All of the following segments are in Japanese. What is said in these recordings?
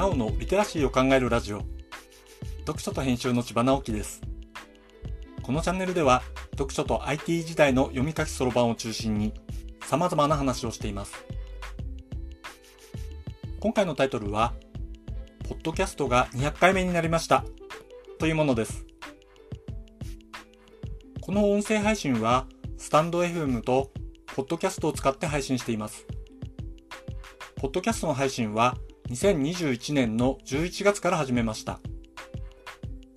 ヤオのリテラシーを考えるラジオ。読書と編集の千葉直樹です。このチャンネルでは読書と IT 時代の読み書きそろばんを中心に様々な話をしています。今回のタイトルはポッドキャストが200回目になりました。というものです。この音声配信はスタンド FM とポッドキャストを使って配信しています。ポッドキャストの配信は2021年の11月から始めました。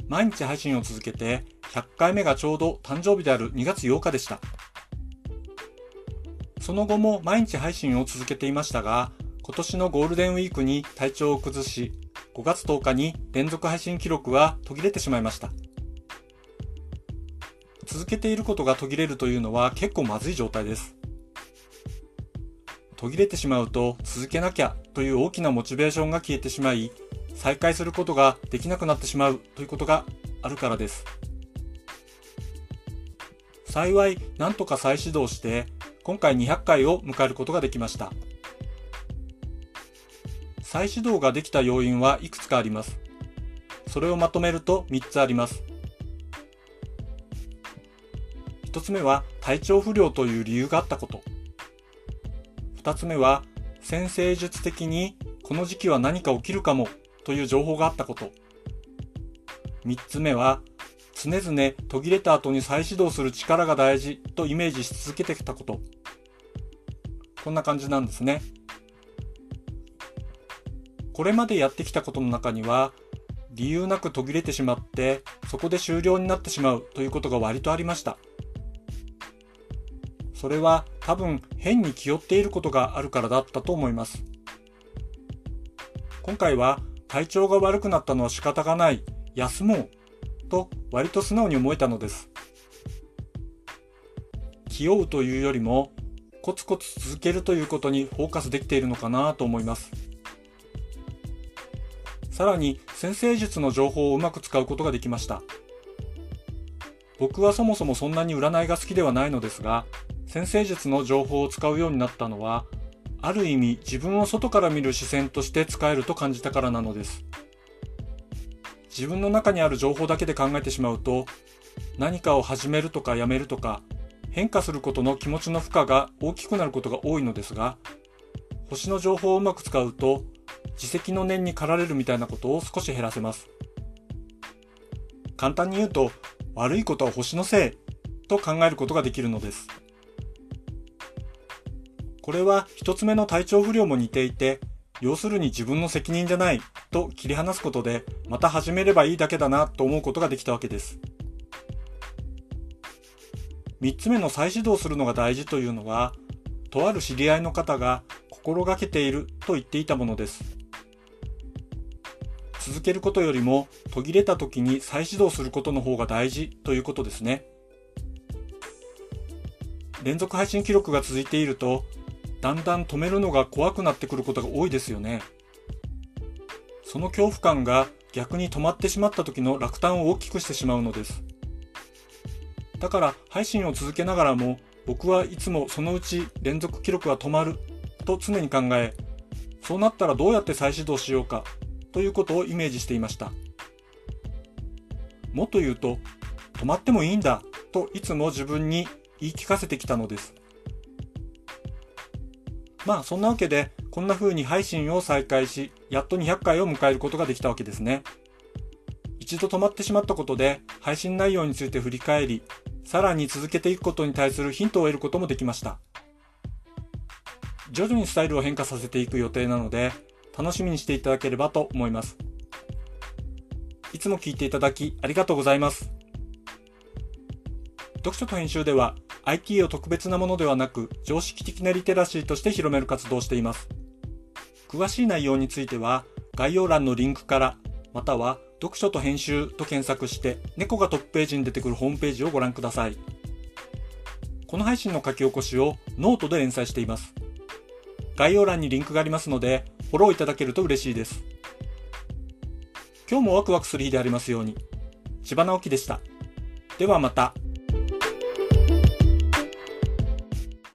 毎日配信を続けて100回目がちょうど誕生日である2月8日でした。その後も毎日配信を続けていましたが、今年のゴールデンウィークに体調を崩し、5月10日に連続配信記録は途切れてしまいました。続けていることが途切れるというのは結構まずい状態です。途切れてしまうと続けなきゃという大きなモチベーションが消えてしまい、再開することができなくなってしまうということがあるからです。幸い、なんとか再始動して、今回200回を迎えることができました。再始動ができた要因はいくつかあります。それをまとめると3つあります。1つ目は体調不良という理由があったこと。2つ目は、先生術的にこの時期は何か起きるかもという情報があったこと。3つ目は、常々途切れた後に再始動する力が大事とイメージし続けてきたこと。こんな感じなんですね。これまでやってきたことの中には、理由なく途切れてしまって、そこで終了になってしまうということが割とありました。それは多分変に気負っていることがあるからだったと思います。今回は体調が悪くなったのは仕方がない、休もうと割と素直に思えたのです。気負うというよりもコツコツ続けるということにフォーカスできているのかなと思います。さらに先生術の情報をうまく使うことができました。僕はそもそもそんなに占いが好きではないのですが、先生術の情報を使うようになったのは、ある意味自分を外から見る視線として使えると感じたからなのです。自分の中にある情報だけで考えてしまうと、何かを始めるとかやめるとか、変化することの気持ちの負荷が大きくなることが多いのですが、星の情報をうまく使うと、自責の念に駆られるみたいなことを少し減らせます。簡単に言うと、悪いことは星のせいと考えることができるのです。これは一つ目の体調不良も似ていて、要するに自分の責任じゃないと切り離すことで、また始めればいいだけだなと思うことができたわけです。三つ目の再始動するのが大事というのは、とある知り合いの方が心がけていると言っていたものです。続けることよりも途切れた時に再始動することの方が大事ということですね。連続配信記録が続いているとだんだん止めるのが怖くなってくることが多いですよね。その恐怖感が逆に止まってしまった時の落胆を大きくしてしまうのです。だから配信を続けながらも僕はいつもそのうち連続記録は止まると常に考え、そうなったらどうやって再始動しようかということをイメージしていました。もっと言うと、止まってもいいんだといつも自分に言い聞かせてきたのです。まあそんなわけで、こんな風に配信を再開し、やっと200回を迎えることができたわけですね。一度止まってしまったことで、配信内容について振り返り、さらに続けていくことに対するヒントを得ることもできました。徐々にスタイルを変化させていく予定なので、楽しみにしていただければと思います。いつも聞いていただきありがとうございます。読書と編集では IT を特別なものではなく常識的なリテラシーとして広める活動をしています。詳しい内容については概要欄のリンクからまたは読書と編集と検索して猫がトップページに出てくるホームページをご覧ください。この配信の書き起こしをノートで連載しています。概要欄にリンクがありますのでフォローいただけると嬉しいです。今日もワクワクする日でありますように。千葉直樹でした。ではまた。